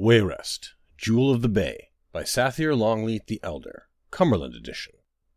Wayrest, Jewel of the Bay by Sathyr Longleat the Elder, Cumberland Edition.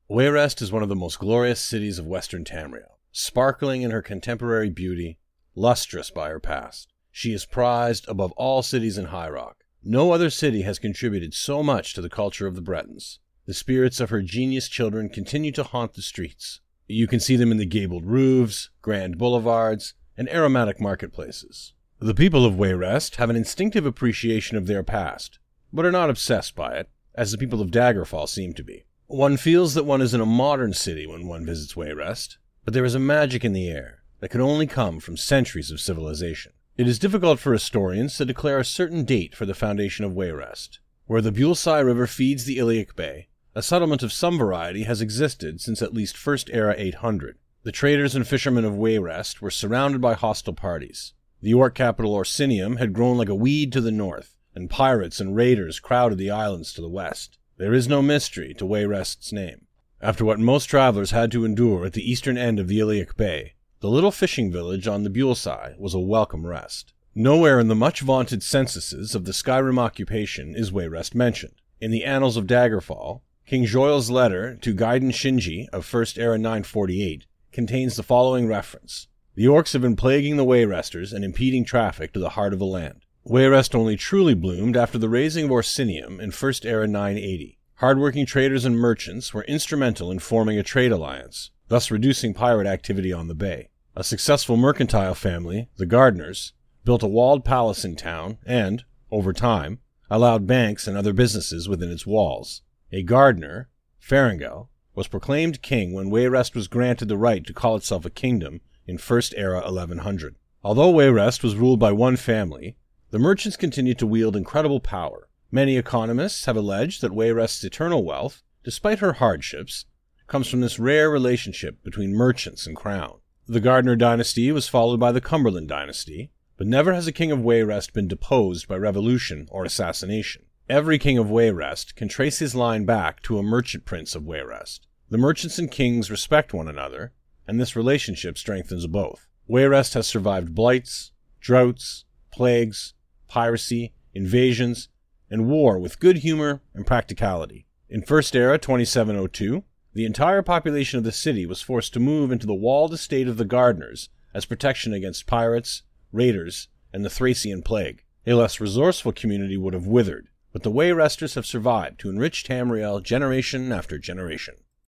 Wayrest is one of the most glorious cities of western Tamriel, sparkling in her contemporary beauty, lustrous by her past. She is prized above all cities in High Rock. No other city has contributed so much to the culture of the Bretons. The spirits of her genius children continue to haunt the streets. You can see them in the gabled roofs, grand boulevards, and aromatic marketplaces. The people of Wayrest have an instinctive appreciation of their past, but are not obsessed by it, as the people of Daggerfall seem to be. One feels that one is in a modern city when one visits Wayrest, but there is a magic in the air that can only come from centuries of civilization. It is difficult for historians to declare a certain date for the foundation of Wayrest. Where the Bjoulsae River feeds the Iliac Bay, a settlement of some variety has existed since at least First Era 800. The traders and fishermen of Wayrest were surrounded by hostile parties. The Orc capital Orsinium had grown like a weed to the north, and pirates and raiders crowded the islands to the west. There is no mystery to Wayrest's name. After what most travelers had to endure at the eastern end of the Iliac Bay, the little fishing village on the Bjoulsae was a welcome rest. Nowhere in the much vaunted censuses of the Skyrim occupation is Wayrest mentioned. In the Annals of Daggerfall, King Joile's letter to Gaiden Shinji of First Era 948 contains the following reference. The orcs have been plaguing the Wayresters and impeding traffic to the heart of the land. Wayrest only truly bloomed after the raising of Orsinium in First Era 980. Hardworking traders and merchants were instrumental in forming a trade alliance, thus reducing pirate activity on the bay. A successful mercantile family, the Gardners, built a walled palace in town and, over time, allowed banks and other businesses within its walls. A Gardner, Farangel, was proclaimed king when Wayrest was granted the right to call itself a kingdom in First Era 1100. Although Wayrest was ruled by one family, the merchants continued to wield incredible power. Many economists have alleged that Wayrest's eternal wealth, despite her hardships, comes from this rare relationship between merchants and crown. The Gardner dynasty was followed by the Cumberland dynasty, but never has a king of Wayrest been deposed by revolution or assassination. Every king of Wayrest can trace his line back to a merchant prince of Wayrest. The merchants and kings respect one another, and this relationship strengthens both. Wayrest has survived blights, droughts, plagues, piracy, invasions, and war with good humor and practicality. In First Era 2702, the entire population of the city was forced to move into the walled estate of the Gardners as protection against pirates, raiders, and the Thracian plague. A less resourceful community would have withered, but the Wayresters have survived to enrich Tamriel generation after generation.